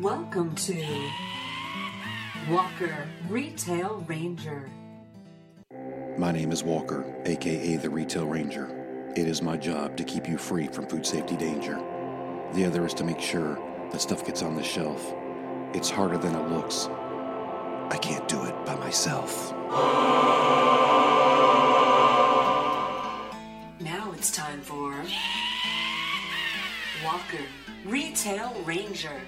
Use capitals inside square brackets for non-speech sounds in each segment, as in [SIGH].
Welcome to Walker Retail Ranger. My name is Walker, aka the Retail Ranger. It is my job to keep you free from food safety danger. The other is to make sure that stuff gets on the shelf. It's harder than it looks. I can't do it by myself. Now it's time for Walker Retail Ranger.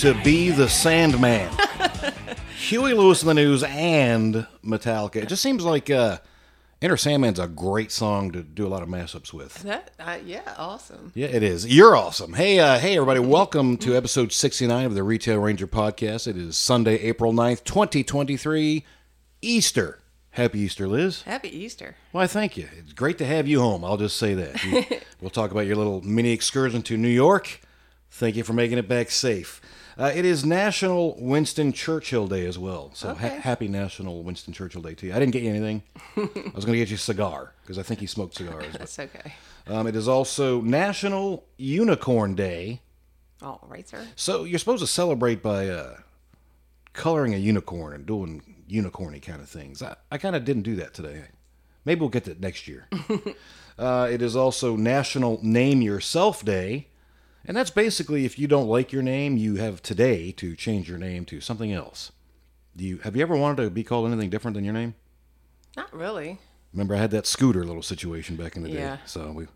To be the Sandman. [LAUGHS] Huey Lewis and the News and Metallica. It just seems like uh, Enter Sandman's a great song to do a lot of mashups with. That, uh, yeah, awesome. Yeah, it is. You're awesome. Hey, uh, hey, everybody. Welcome to episode 69 of the Retail Ranger podcast. It is Sunday, April 9th, 2023, Easter. Happy Easter, Liz. Happy Easter. Why, thank you. It's great to have you home. I'll just say that. You- [LAUGHS] we'll talk about your little mini excursion to New York. Thank you for making it back safe. Uh, it is National Winston Churchill Day as well. So ha- happy National Winston Churchill Day to you. I didn't get you anything. I was going to get you a cigar because I think he smoked cigars. But, [LAUGHS] That's okay. um, it is also National Unicorn Day. All right, sir. So you're supposed to celebrate by uh, coloring a unicorn and doing unicorny kind of things. I, I kind of didn't do that today. Maybe we'll get that next year. [LAUGHS] uh, it is also National Name Yourself Day. And that's basically if you don't like your name, you have today to change your name to something else. Do you have you ever wanted to be called anything different than your name? Not really. Remember I had that scooter little situation back in the day. Yeah. So we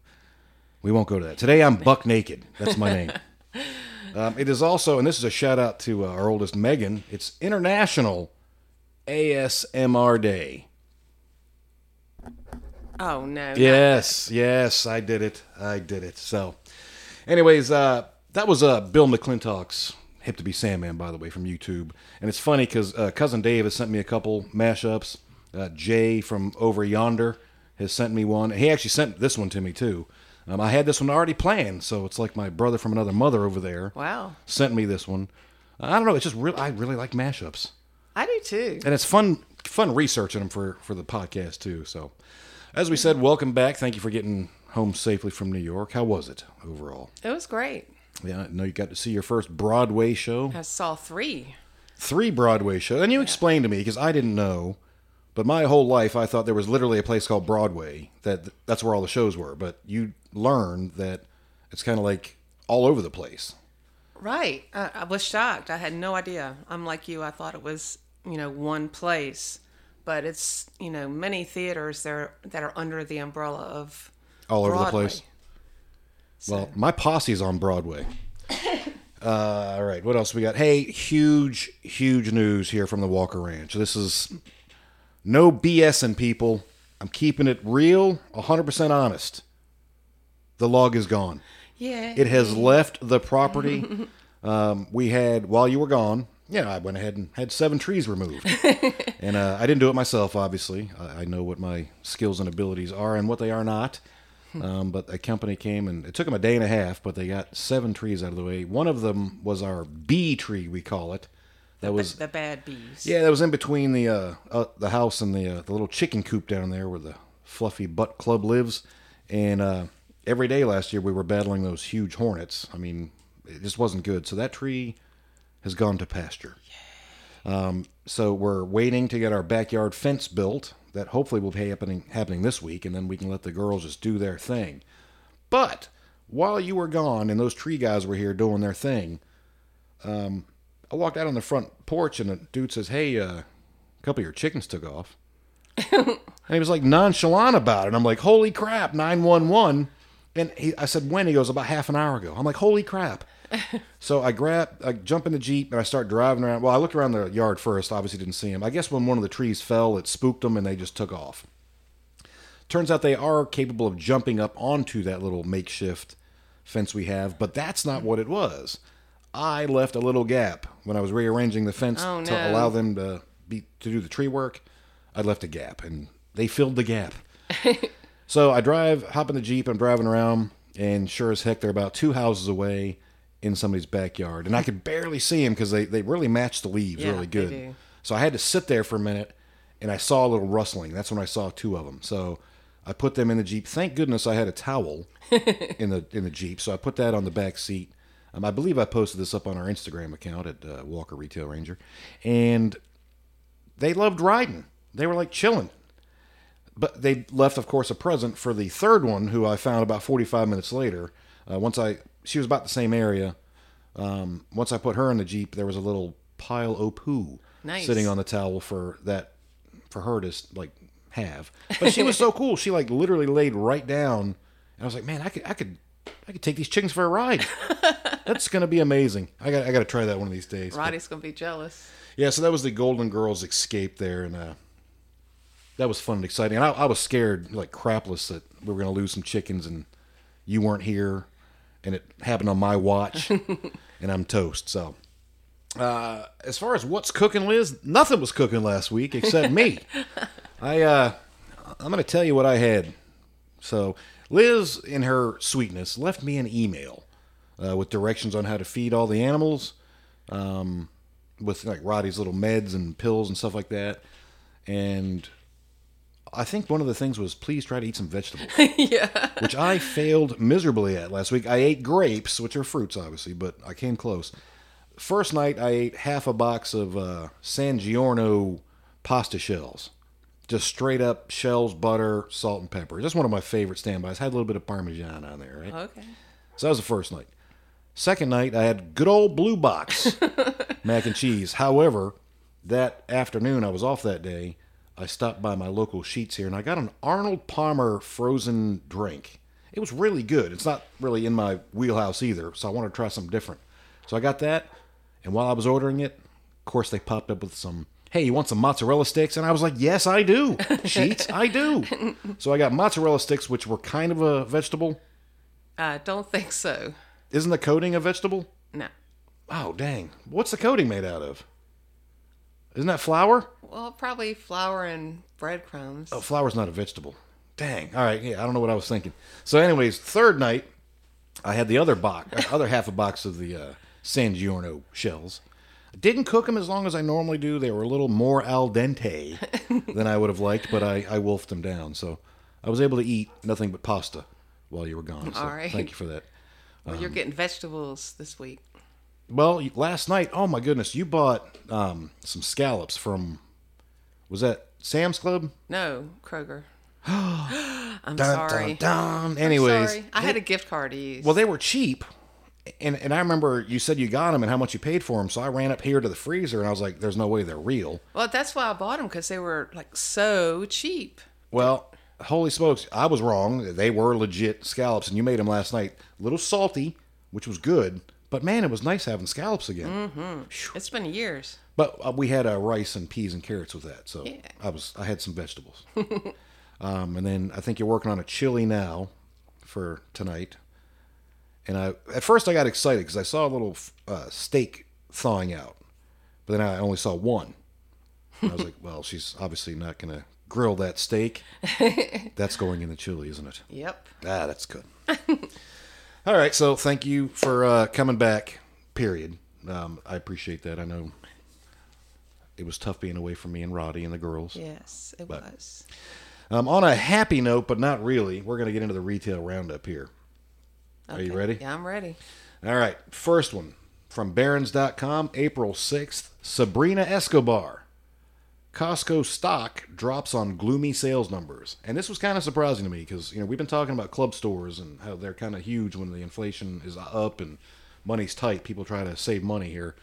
we won't go to that. Today I'm Buck Naked. That's my name. [LAUGHS] um, it is also, and this is a shout out to uh, our oldest Megan. It's International ASMR Day. Oh no. Yes, yes, I did it. I did it. So, anyways, uh, that was uh, Bill McClintock's "Hip to Be Sandman," by the way, from YouTube. And it's funny because uh, cousin Dave has sent me a couple mashups. Uh, Jay from over yonder has sent me one. He actually sent this one to me too. Um, I had this one already planned, so it's like my brother from another mother over there Wow. sent me this one. I don't know. It's just real. I really like mashups I do too. and it's fun fun researching them for for the podcast too. So, as we said, welcome back. Thank you for getting home safely from New York. How was it overall? It was great. Yeah, I know you got to see your first Broadway show, I saw three. three Broadway shows, and you explained to me because I didn't know. But my whole life, I thought there was literally a place called Broadway that that's where all the shows were. But you learned that it's kind of like all over the place. Right. I, I was shocked. I had no idea. I'm like you. I thought it was you know one place, but it's you know many theaters there that are under the umbrella of All over the Broadway. place. Well, my posse's on Broadway. [LAUGHS] uh, all right, what else we got? Hey, huge, huge news here from the Walker Ranch. This is no BSing, people. I'm keeping it real, 100% honest. The log is gone. Yeah. It has left the property. [LAUGHS] um, we had, while you were gone, yeah, I went ahead and had seven trees removed. [LAUGHS] and uh, I didn't do it myself, obviously. I, I know what my skills and abilities are and what they are not. Um, but a company came and it took them a day and a half, but they got seven trees out of the way. One of them was our bee tree, we call it. That was the bad bees. yeah, that was in between the uh, uh, the house and the uh, the little chicken coop down there where the fluffy butt club lives. And uh, every day last year we were battling those huge hornets. I mean, it just wasn't good. So that tree has gone to pasture. Um, so we're waiting to get our backyard fence built. That hopefully will be happening happening this week, and then we can let the girls just do their thing. But while you were gone and those tree guys were here doing their thing, um, I walked out on the front porch and the dude says, "Hey, uh, a couple of your chickens took off." [LAUGHS] and he was like nonchalant about it. And I'm like, holy crap, 911. And he, I said, when? He goes, about half an hour ago. I'm like, holy crap. [LAUGHS] so I grab, I jump in the Jeep and I start driving around. Well, I looked around the yard first, obviously didn't see him. I guess when one of the trees fell, it spooked them and they just took off. Turns out they are capable of jumping up onto that little makeshift fence we have, but that's not what it was. I left a little gap when I was rearranging the fence Oh, to no. allow them to be to do the tree work. I left a gap, and they filled the gap. [LAUGHS] so I drive, hop in the jeep, I'm driving around, and sure as heck, they're about two houses away in somebody's backyard, and I could barely see them because they they really matched the leaves Yeah, really good. So I had to sit there for a minute, and I saw a little rustling. That's when I saw two of them. So I put them in the jeep. Thank goodness I had a towel [LAUGHS] in the in the jeep, so I put that on the back seat. Um, I believe I posted this up on our Instagram account at uh, Walker Retail Ranger, and they loved riding. They were like chilling. But they left, of course, a present for the third one, who I found about 45 minutes later. Uh, once I, she was about the same area. Um, once I put her in the jeep, there was a little pile of poo Nice. sitting on the towel for that, for her to like have. [LAUGHS] But she was so cool. She like literally laid right down. And I was like, man, I could, I could, I could take these chickens for a ride. [LAUGHS] That's gonna be amazing. I got, I got to try that one of these days. But- Roddy's gonna be jealous. yeah, so that was the Golden Girls escape there, and uh, that was fun and exciting. And I, I was scared, like crapless, that we were going to lose some chickens, and you weren't here, and it happened on my watch, [LAUGHS] and I'm toast. So, uh, as far as what's cooking, Liz, nothing was cooking last week except me. [LAUGHS] I, uh, I'm going to tell you what I had. So, Liz, in her sweetness, left me an email uh, with directions on how to feed all the animals with like Roddy's little meds and pills and stuff like that. And I think one of the things was please try to eat some vegetables. [LAUGHS] yeah. Which I failed miserably at last week. I ate grapes, which are fruits, obviously, but I came close. First night, I ate half a box of uh, San Giorgio pasta shells. Just straight up shells, butter, salt, and pepper. Just one of my favorite standbys. Had a little bit of Parmesan on there, right? Okay. So that was the first night. Second night, I had good old blue box [LAUGHS] mac and cheese. However, that afternoon, I was off that day. I stopped by my local Sheetz here and I got an Arnold Palmer frozen drink. It was really good. It's not really in my wheelhouse either, so I wanted to try something different. So I got that, and while I was ordering it, of course, they popped up with some, hey, you want some mozzarella sticks? And I was like, yes, I do. [LAUGHS] Sheetz, I do. [LAUGHS] So I got mozzarella sticks, which were kind of a vegetable. I don't think so. Isn't the coating a vegetable? No. Oh, dang. What's the coating made out of? Isn't that flour? Well, probably flour and breadcrumbs. Oh, flour's not a vegetable. Dang. All right. Yeah, I don't know what I was thinking. So, anyways, third night, I had the other box, uh, other half a box of the uh, San Giorgio shells. I didn't cook them as long as I normally do. They were a little more al dente [LAUGHS] than I would have liked, but I, I wolfed them down. So I was able to eat nothing but pasta while you were gone. So All right. thank you for that. well, um, you're getting vegetables this week. Well, last night, oh my goodness, you bought um, some scallops from, was that Sam's Club? No, Kroger. [GASPS] I'm [GASPS] Dun, sorry. dun, dun. Anyways, Sorry. I had a gift card to use. well, they were cheap. And, and I remember you said you got them and how much you paid for them. So I ran up here to the freezer and I was like, there's no way they're real. well, that's why I bought them because they were like so cheap. Well, holy smokes, I was wrong. They were legit scallops and you made them last night. A little salty, which was good. But man, it was nice having scallops again. It's been years. But uh, we had uh, rice and peas and carrots with that, so Yeah. I was I had some vegetables. [LAUGHS] um, and then I think you're working on a chili now for tonight. And I at first I got excited because I saw a little uh, steak thawing out, but then I only saw one. And I was like, [LAUGHS] well, she's obviously not going to grill that steak. [LAUGHS] That's going in the chili, isn't it? Yep. Ah, that's good. All right, so thank you for uh, coming back. Period. Um, I appreciate that. I know it was tough being away from me and Roddy and the girls. Yes, it But- was. Um, on a happy note, but not really, we're going to get into the retail roundup here. Are you ready? Yeah, I'm ready. All right, first one from Barrons.com, April 6th. Sabrina Escobar. Costco stock drops on gloomy sales numbers. And this was kind of surprising to me because, you know, we've been talking about club stores and how they're kind of huge when the inflation is up and money's tight. People try to save money here.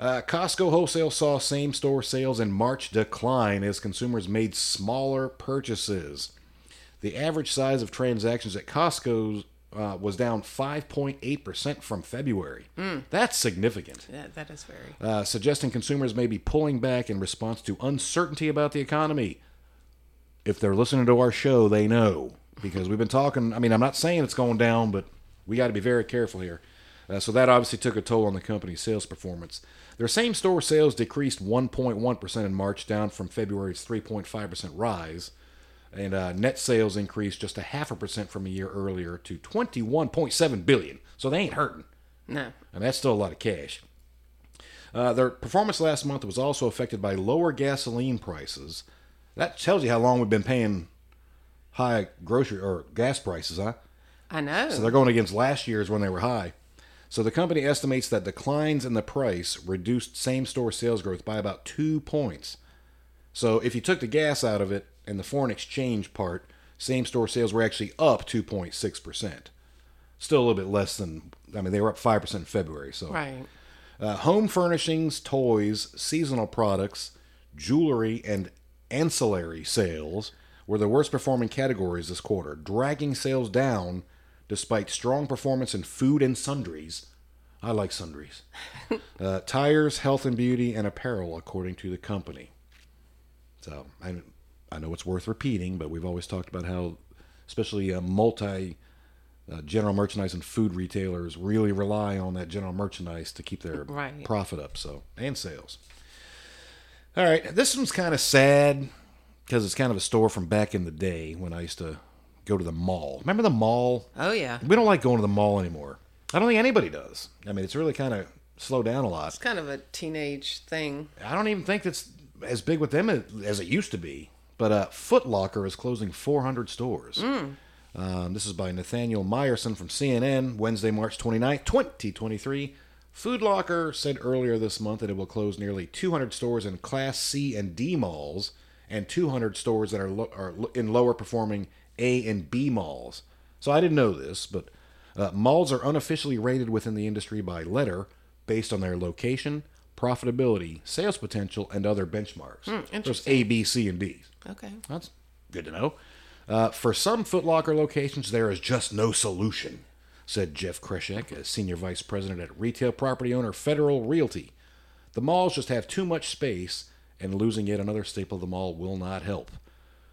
Uh, Costco wholesale saw same store sales in March decline as consumers made smaller purchases. The average size of transactions at Costco uh, was down 5.8% from February. That's significant, That, that is very. uh, suggesting consumers may be pulling back in response to uncertainty about the economy. If they're listening to our show, they know because we've been talking. I mean, I'm not saying it's going down, but we got to be very careful here. Uh, so that obviously took a toll on the company's sales performance. Their same store sales decreased 1.1% in March, down from February's 3.5% rise. And uh, net sales increased just a half a percent from a year earlier to 21.7 billion. So they ain't hurting. No. And that's still a lot of cash. Uh, their performance last month was also affected by lower gasoline prices. That tells you how long we've been paying high grocery or gas prices, huh? I know. So they're going against last year's when they were high. So the company estimates that declines in the price reduced same store sales growth by about two points. So if you took the gas out of it and the foreign exchange part, same store sales were actually up 2.6%. Still a little bit less than, I mean, they were up 5% in February. So right. uh, home furnishings, toys, seasonal products, jewelry, and ancillary sales were the worst performing categories this quarter, dragging sales down despite strong performance in food and sundries. I like sundries. [LAUGHS] uh, tires, health and beauty, and apparel, according to the company. So I, I know it's worth repeating, but we've always talked about how, especially uh, multi uh, general merchandise and food retailers really rely on that general merchandise to keep their Right. profit up. So and sales. All right, this one's kind of sad because it's kind of a store from back in the day when I used to go to the mall. Remember the mall? Oh yeah. We don't like going to the mall anymore. I don't think anybody does. I mean, it's really kind of slowed down a lot. It's kind of a teenage thing. I don't even think it's as big with them as- as it used to be. But uh, Foot Locker is closing 400 stores. Um, this is by Nathaniel Meyersohn from CNN, Wednesday, March 29th, 2023. Foot Locker said earlier this month that it will close nearly 200 stores in Class C and D malls and 200 stores that are, lo- are in lower performing A and B malls. So I didn't know this, but uh, malls are unofficially rated within the industry by letter based on their location, profitability, sales potential, and other benchmarks. There's A, B, C, and D. Okay. That's good to know. Uh, for some Foot Locker locations, there is just no solution, said Jeff Kreshek, a senior vice president at retail property owner Federal Realty. The malls just have too much space, and losing yet another staple of the mall will not help.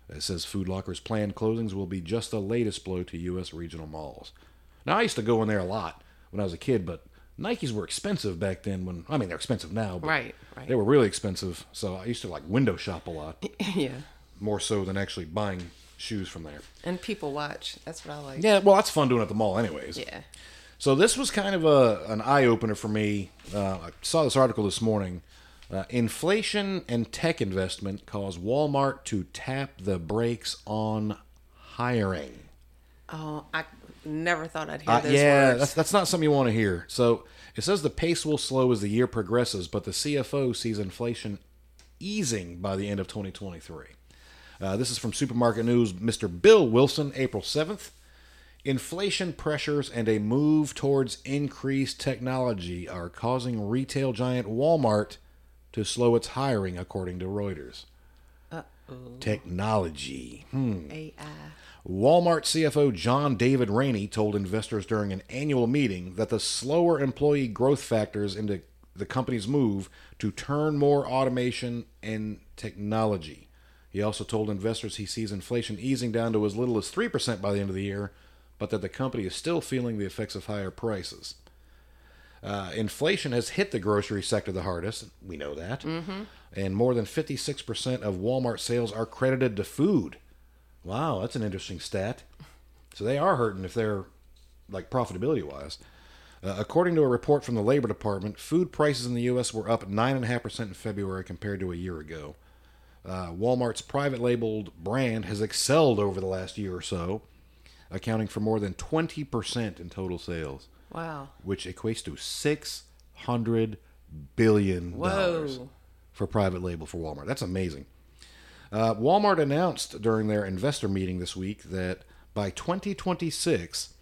It says Foot Locker's planned closings will be just the latest blow to U.S. regional malls. Now, I used to go in there a lot when I was a kid, but Nikes were expensive back then. When I mean, they're expensive now, but Right, right. they were really expensive. So I used to like window shop a lot [LAUGHS] yeah. more so than actually buying shoes from there. And people watch. That's what I like. Yeah, well, that's fun doing it at the mall, anyways. Yeah. So this was kind of a an eye opener for me. Uh, I saw this article this morning. Uh, inflation and tech investment cause Walmart to tap the brakes on hiring. Oh, I never thought I'd hear Uh, those yeah, words. that's that's not something you want to hear. So it says the pace will slow as the year progresses, but the CFO sees inflation easing by the end of 2023. Uh, this is from Supermarket News. Mr. Bill Wilson, April 7th. Inflation pressures and a move towards increased technology are causing retail giant Walmart to slow its hiring, according to Reuters. Technology. AI. Walmart CFO John David Rainey told investors during an annual meeting that the slower employee growth factors into the company's move to turn more automation and technology. He also told investors he sees inflation easing down to as little as 3% by the end of the year, but that the company is still feeling the effects of higher prices. Uh, inflation has hit the grocery sector the hardest. We know that. Mm-hmm. And more than 56% of Walmart sales are credited to food. Wow, that's an interesting stat. So they are hurting if they're like profitability wise. Uh, according to a report from the Labor Department, food prices in the U.S. were up 9.5% in February compared to a year ago. Uh, Walmart's private labeled brand has excelled over the last year or so, accounting for more than 20% in total sales, Wow. which equates to $600 billion Whoa. for private label for Walmart. That's amazing. Uh, Walmart announced during their investor meeting this week that by 2026,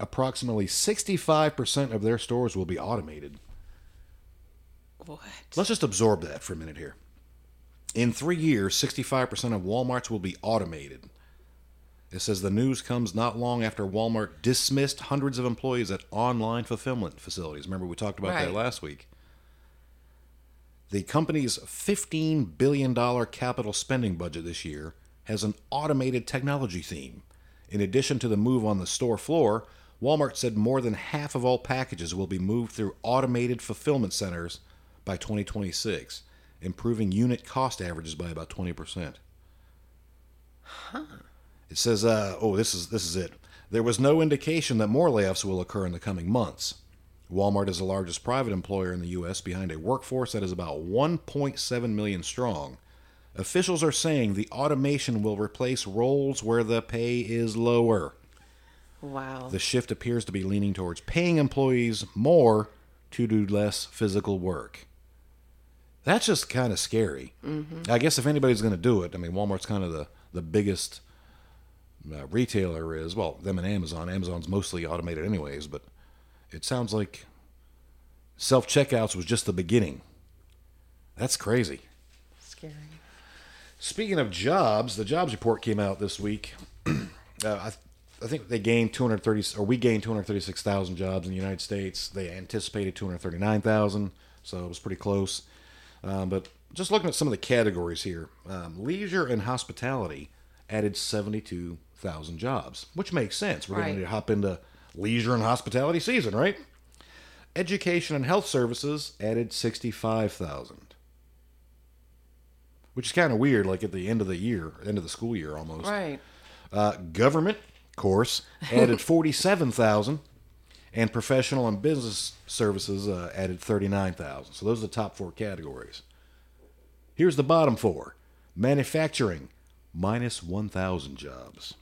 approximately 65% of their stores will be automated. What? Let's just absorb that for a minute here. In three years, 65% of Walmarts will be automated. It says the news comes not long after Walmart dismissed hundreds of employees at online fulfillment facilities. Remember, we talked about that last week. The company's $15 billion capital spending budget this year has an automated technology theme. In addition to the move on the store floor, Walmart said more than half of all packages will be moved through automated fulfillment centers by 2026, improving unit cost averages by about 20%. Huh. It says, uh, "Oh, this is this is it." There was no indication that more layoffs will occur in the coming months. Walmart is the largest private employer in the U.S. behind a workforce that is about 1.7 million strong. Officials are saying the automation will replace roles where the pay is lower. Wow. The shift appears to be leaning towards paying employees more to do less physical work. That's just kind of scary. I guess if anybody's going to do it, I mean, Walmart's kind of the, the biggest uh, retailer is. Well, them and Amazon. Amazon's mostly automated, anyways, but it sounds like self checkouts was just the beginning. That's crazy. Scary. Speaking of jobs, the jobs report came out this week. [CLEARS THROAT] uh, I, I think they gained 230, or we gained 236,000 jobs in the United States. They anticipated 239,000, so it was pretty close. Um, but just looking at some of the categories here, um, leisure and hospitality added 72,000 jobs, which makes sense. We're going to hop into leisure and hospitality season, right? Education and health services added 65,000 which is kind of weird, like at the end of the year, end of the school year almost. Right. Uh, government, of course, added [LAUGHS] 47,000, and professional and business services uh, added 39,000. So those are the top four categories. Here's the bottom four manufacturing, minus 1,000 jobs.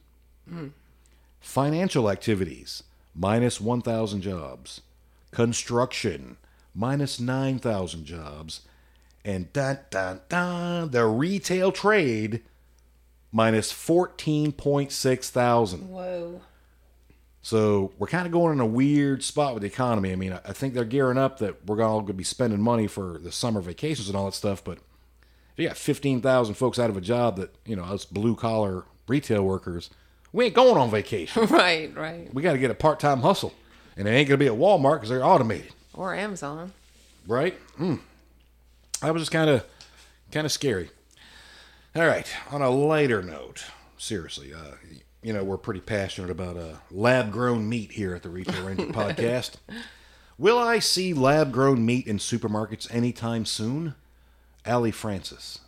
Financial activities, minus 1,000 jobs. Construction, minus 9,000 jobs. And dun, dun, dun, the retail trade, minus 14.6 thousand. Whoa. So we're kind of going in a weird spot with the economy. I mean, I think they're gearing up that we're all going to be spending money for the summer vacations and all that stuff. But if you got 15,000 folks out of a job that, you know, us blue collar retail workers, we ain't going on vacation. [LAUGHS] Right, right. we got to get a part time hustle. And it ain't going to be at Walmart because they're automated, Or Amazon. right? Mm. That was just kind of kind of scary. All right, on a lighter note, seriously, uh, you know, we're pretty passionate about uh, lab grown meat here at the Retail Ranger [LAUGHS] podcast. Will I see lab grown meat in supermarkets anytime soon? Allie Francis,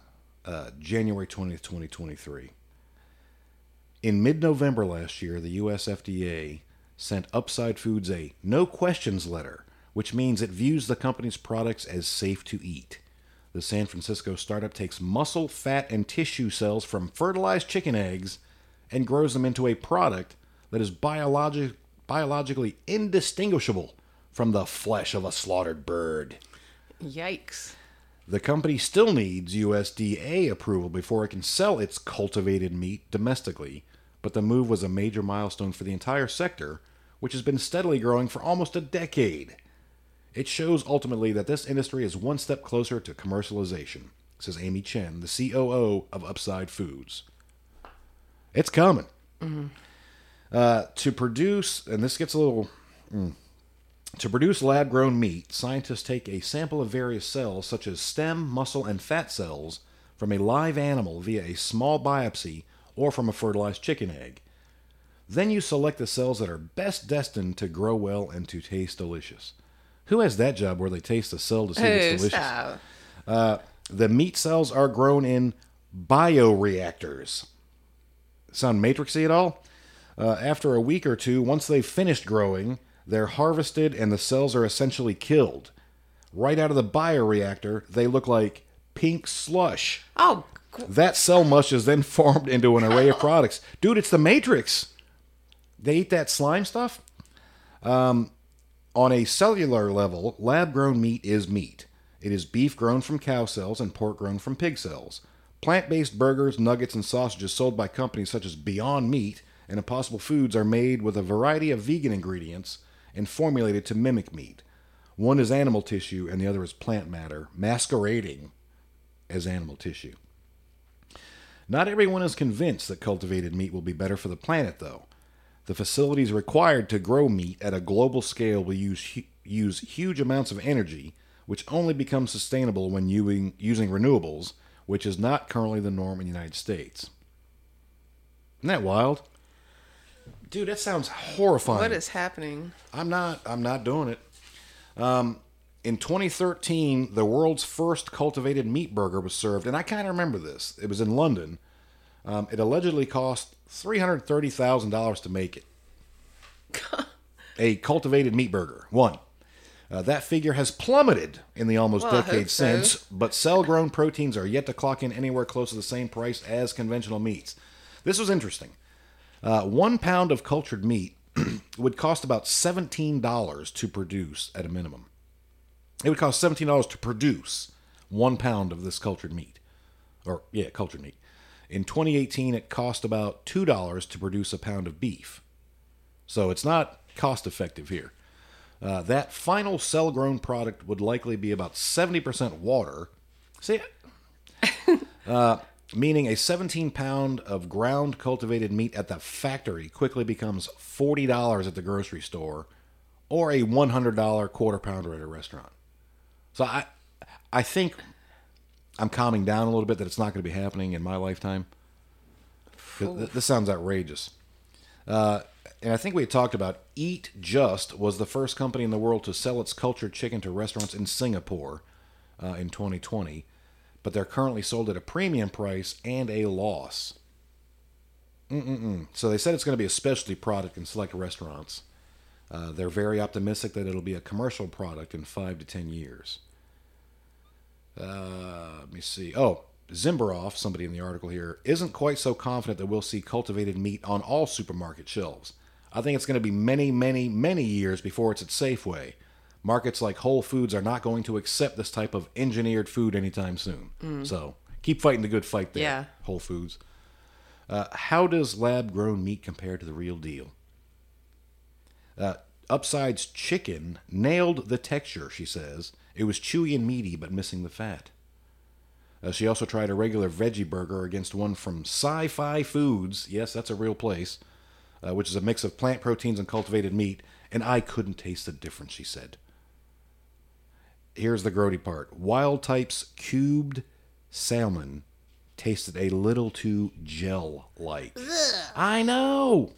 uh, January 20th, 2023. In mid November last year, the US FDA sent Upside Foods a no questions letter, which means it views the company's products as safe to eat. The San Francisco startup takes muscle, fat, and tissue cells from fertilized chicken eggs and grows them into a product that is biologi- biologically indistinguishable from the flesh of a slaughtered bird. Yikes. The company still needs USDA approval before it can sell its cultivated meat domestically, but the move was a major milestone for the entire sector, which has been steadily growing for almost a decade. It shows ultimately that this industry is one step closer to commercialization, says Amy Chen, the COO of Upside Foods. It's coming. Uh, to produce, and this gets a little. mm. To produce lab grown meat, scientists take a sample of various cells, such as stem, muscle, and fat cells, from a live animal via a small biopsy or from a fertilized chicken egg. Then you select the cells that are best destined to grow well and to taste delicious. Who has that job where they taste the cell to see if it's delicious? stop. The meat cells are grown in bioreactors. Sound matrixy at all? Uh, after a week or two, once they've finished growing, they're harvested and the cells are essentially killed. Right out of the bioreactor, they look like pink slush. Oh, That cell mush is then [LAUGHS] formed into an array of products. Dude, it's the Matrix. They eat that slime stuff? Um, on a cellular level, lab grown meat is meat. It is beef grown from cow cells and pork grown from pig cells. Plant based burgers, nuggets, and sausages sold by companies such as Beyond Meat and Impossible Foods are made with a variety of vegan ingredients and formulated to mimic meat. One is animal tissue, and the other is plant matter, masquerading as animal tissue. Not everyone is convinced that cultivated meat will be better for the planet, though. The facilities required to grow meat at a global scale will use, hu- use huge amounts of energy, which only becomes sustainable when using, using renewables, which is not currently the norm in the United States. Isn't that wild? Dude, that sounds horrifying. What is happening? I'm not. I'm not doing it. Um, in 2013, the world's first cultivated meat burger was served, and I kind of remember this. It was in London. Um, it allegedly cost three hundred thirty thousand dollars to make it. [LAUGHS] A cultivated meat burger. One. Uh, that figure has plummeted in the almost Well, decade so. since, but cell-grown proteins are yet to clock in anywhere close to the same price as conventional meats. This was interesting. Uh, one pound of cultured meat [CLEARS THROAT] would cost about $17 to produce at a minimum. It would cost $17 to produce one pound of this cultured meat. Or, yeah, cultured meat. In 2018, it cost about $2 to produce a pound of beef. So it's not cost effective here. Uh, that final cell grown product would likely be about 70% water. See, [LAUGHS] uh, meaning a 17 pound of ground cultivated meat at the factory quickly becomes $40 at the grocery store or a $100 quarter pounder at a restaurant. So I, I think I'm calming down a little bit that it's not going to be happening in my lifetime. th- This sounds outrageous. Uh, and I think we talked about Eat Just was the first company in the world to sell its cultured chicken to restaurants in Singapore uh, in 2020, but they're currently sold at a premium price and a loss. Mm-mm-mm. So they said it's going to be a specialty product in select restaurants. Uh, they're very optimistic that it'll be a commercial product in five to ten years. Uh, let me see. Oh, Zimbarov, somebody in the article here, isn't quite so confident that we'll see cultivated meat on all supermarket shelves. I think it's going to be many, many, many years before it's at Safeway. Markets like Whole Foods are not going to accept this type of engineered food anytime soon. So keep fighting the good fight there, Yeah. Whole Foods. Uh, how does lab grown meat compare to the real deal? Uh, Upside's chicken nailed the texture, she says. It was chewy and meaty, but missing the fat. Uh, she also tried a regular veggie burger against one from Sci Fi Foods. Yes, that's a real place, uh, which is a mix of plant proteins and cultivated meat, and I couldn't taste the difference, she said. Here's the grody part Wild Type's cubed salmon tasted a little too gel like. I know!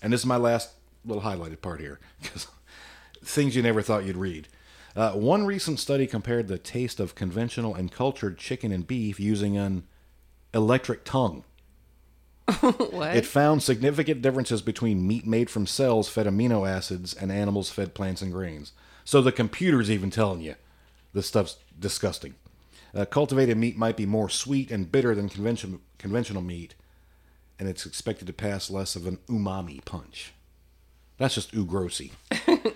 And this is my last little highlighted part here, because [LAUGHS] things you never thought you'd read. Uh, one recent study compared the taste of conventional and cultured chicken and beef using an electric tongue. [LAUGHS] What? It found significant differences between meat made from cells fed amino acids and animals fed plants and grains. So the computer's even telling you this stuff's disgusting. Uh, cultivated meat might be more sweet and bitter than conventional conventional meat, and it's expected to pass less of an umami punch. That's just ooh grossy. [LAUGHS]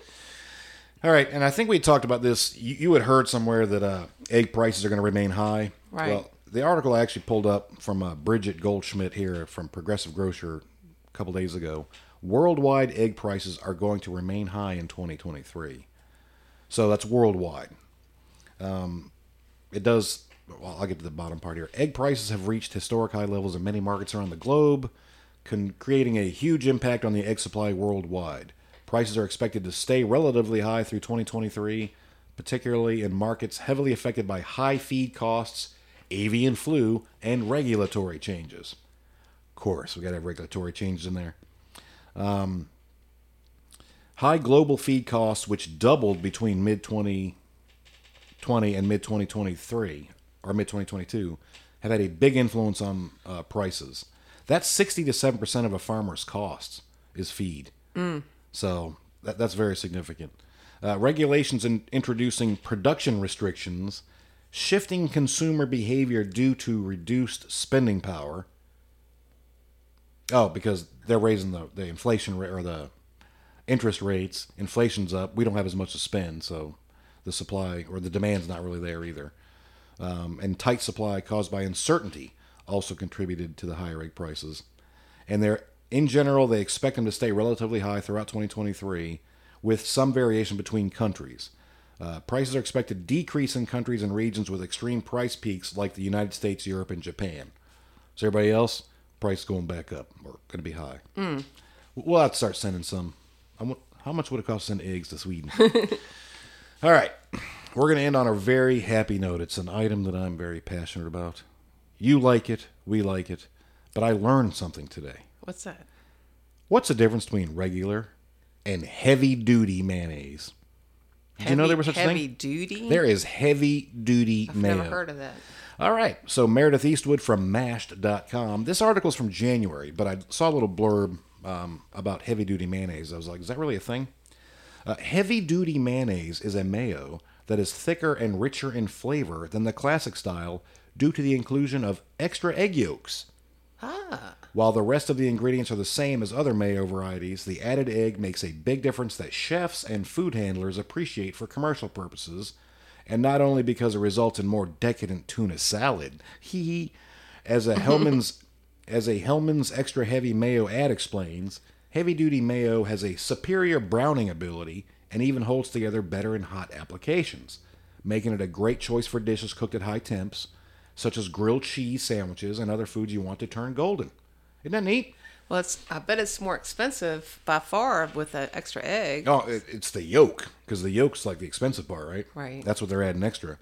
All right, and I think we talked about this. You, you had heard somewhere that uh, egg prices are going to remain high. Right. Well, the article I actually pulled up from uh, Bridget Goldschmidt here from Progressive Grocer a couple days ago. Worldwide egg prices are going to remain high in 2023. So that's worldwide. Um, it does. Well, I'll get to the bottom part here. Egg prices have reached historic high levels in many markets around the globe, con- creating a huge impact on the egg supply worldwide. Prices are expected to stay relatively high through 2023, particularly in markets heavily affected by high feed costs, avian flu, and regulatory changes. Of course, we got to have regulatory changes in there. Um, high global feed costs, which doubled between mid 2020 and mid 2023 or mid 2022, have had a big influence on uh, prices. That's 60 to 7 percent of a farmer's costs is feed. So that, that's very significant. Uh, regulations in introducing production restrictions, shifting consumer behavior due to reduced spending power. Oh, because they're raising the, the inflation rate or the interest rates. Inflation's up. We don't have as much to spend, so the supply or the demand's not really there either. Um, and tight supply caused by uncertainty also contributed to the higher egg prices. And they're in general they expect them to stay relatively high throughout 2023, with some variation between countries. Uh, prices are expected to decrease in countries and regions with extreme price peaks like the United States, Europe, and Japan. So everybody else, price going back up or going to be high. We'll have to start sending some. Want- How much would it cost to send eggs to Sweden? [LAUGHS] All right. We're going to end on a very happy note. It's an item that I'm very passionate about. You like it, we like it, but I learned something today. What's that? What's the difference between regular and heavy duty mayonnaise? Did you know there was such a heavy thing? duty? There is heavy duty mayonnaise. I've mayo. never heard of that. All right. So Meredith Eastwood from mashed.com. This article is from January, but I saw a little blurb um, about heavy duty mayonnaise. I was like, is that really a thing? Uh, heavy duty mayonnaise is a mayo that is thicker and richer in flavor than the classic style due to the inclusion of extra egg yolks. Ah. While the rest of the ingredients are the same as other mayo varieties, the added egg makes a big difference that chefs and food handlers appreciate for commercial purposes, and not only because it results in more decadent tuna salad. [LAUGHS] Hee as a Hellmann's [LAUGHS] as a Hellmann's extra heavy mayo ad explains, heavy duty mayo has a superior browning ability and even holds together better in hot applications, making it a great choice for dishes cooked at high temps, such as grilled cheese sandwiches and other foods you want to turn golden. Isn't that neat? Well, it's, I bet it's more expensive by far with the extra egg. Oh, it, it's the yolk because the yolk's like the expensive part, right? Right. That's what they're adding extra.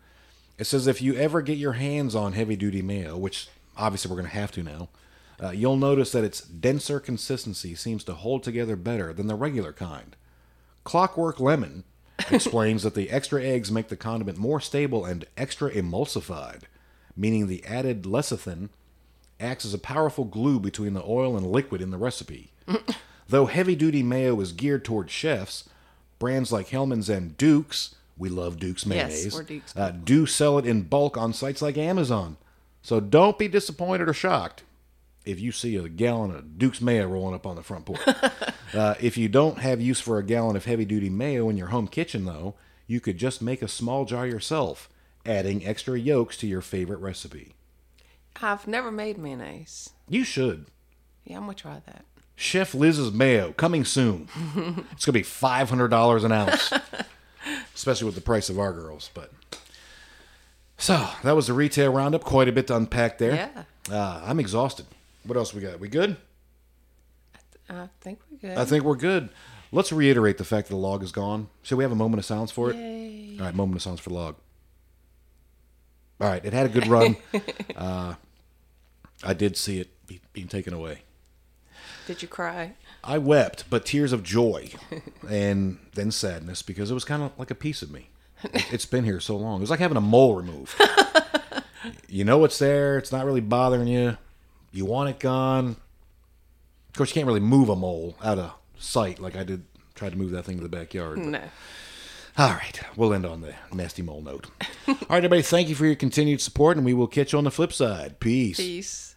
It says if you ever get your hands on heavy duty mayo, which obviously we're going to have to now, uh, you'll notice that its denser consistency seems to hold together better than the regular kind. Clockwork Lemon [LAUGHS] explains that the extra eggs make the condiment more stable and extra emulsified, meaning the added lecithin acts as a powerful glue between the oil and liquid in the recipe. [LAUGHS] Though heavy duty mayo is geared toward chefs, brands like Hellmann's and Duke's, we love Duke's Yes, mayonnaise, we're Duke's uh, do sell it in bulk on sites like Amazon. So don't be disappointed or shocked if you see a gallon of Duke's mayo rolling up on the front porch. [LAUGHS] uh, if you don't have use for a gallon of heavy duty mayo in your home kitchen, though, you could just make a small jar yourself, adding extra yolks to your favorite recipe. I've never made mayonnaise. You should. Yeah, I'm gonna try that. Chef Liz's mayo coming soon. [LAUGHS] it's gonna be five hundred dollars an ounce, especially with the price of our girls. But so that was the retail roundup. Quite a bit to unpack there. Yeah. Uh, I'm exhausted. What else we got? We good? I think we're good. I think we're good. Let's reiterate the fact that the log is gone. Shall we have a moment of silence for it? Yay. All right, moment of silence for the log. All right, it had a good run. [LAUGHS] uh, I did see it be, being taken away. Did you cry? I wept, but tears of joy and then sadness because it was kind of like a piece of me. It- It's been here so long. It was like having a mole removed. you know it's there. It's not really bothering you. You want it gone. Of course, you can't really move a mole out of sight like I did. Tried to move that thing to the backyard. but- No. All right, we'll end on the nasty mole note. [LAUGHS] All right, everybody, thank you for your continued support, and we will catch you on the flip side. Peace. Peace.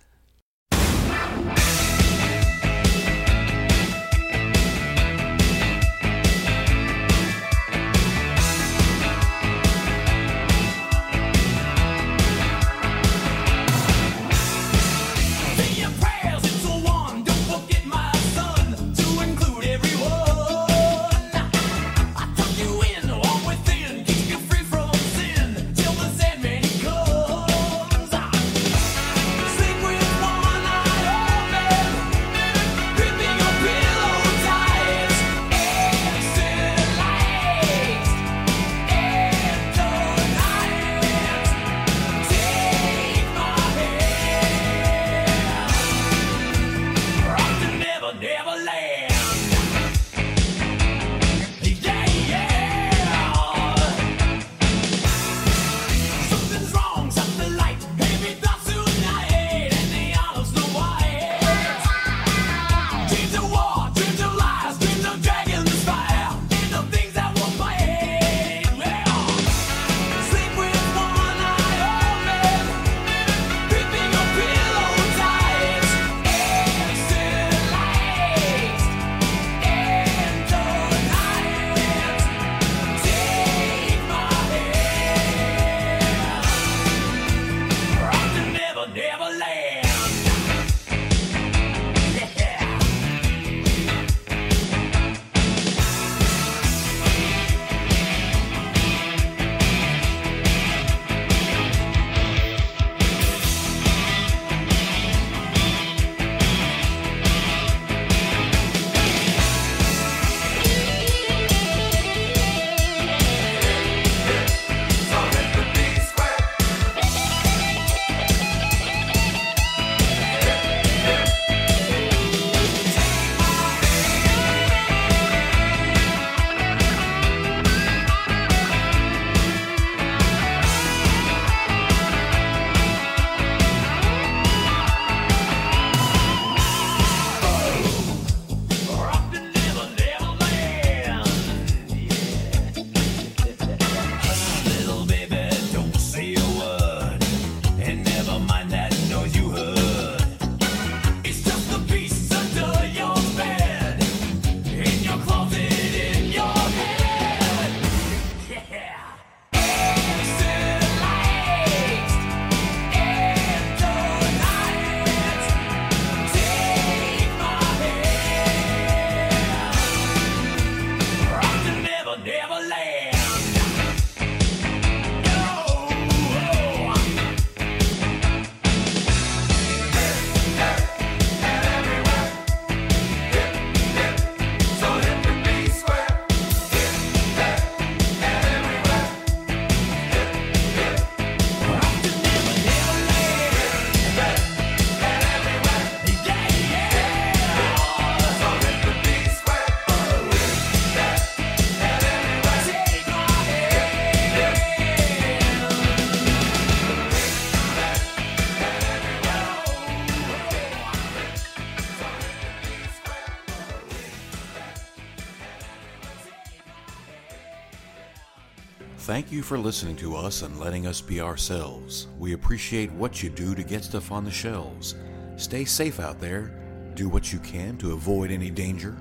You for listening to us and letting us be ourselves. We appreciate what you do to get stuff on the shelves. Stay safe out there. Do what you can to avoid any danger.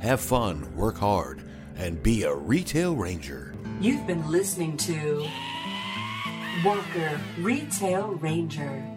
Have fun, work hard, and be a retail ranger. You've been listening to Walker Retail Ranger.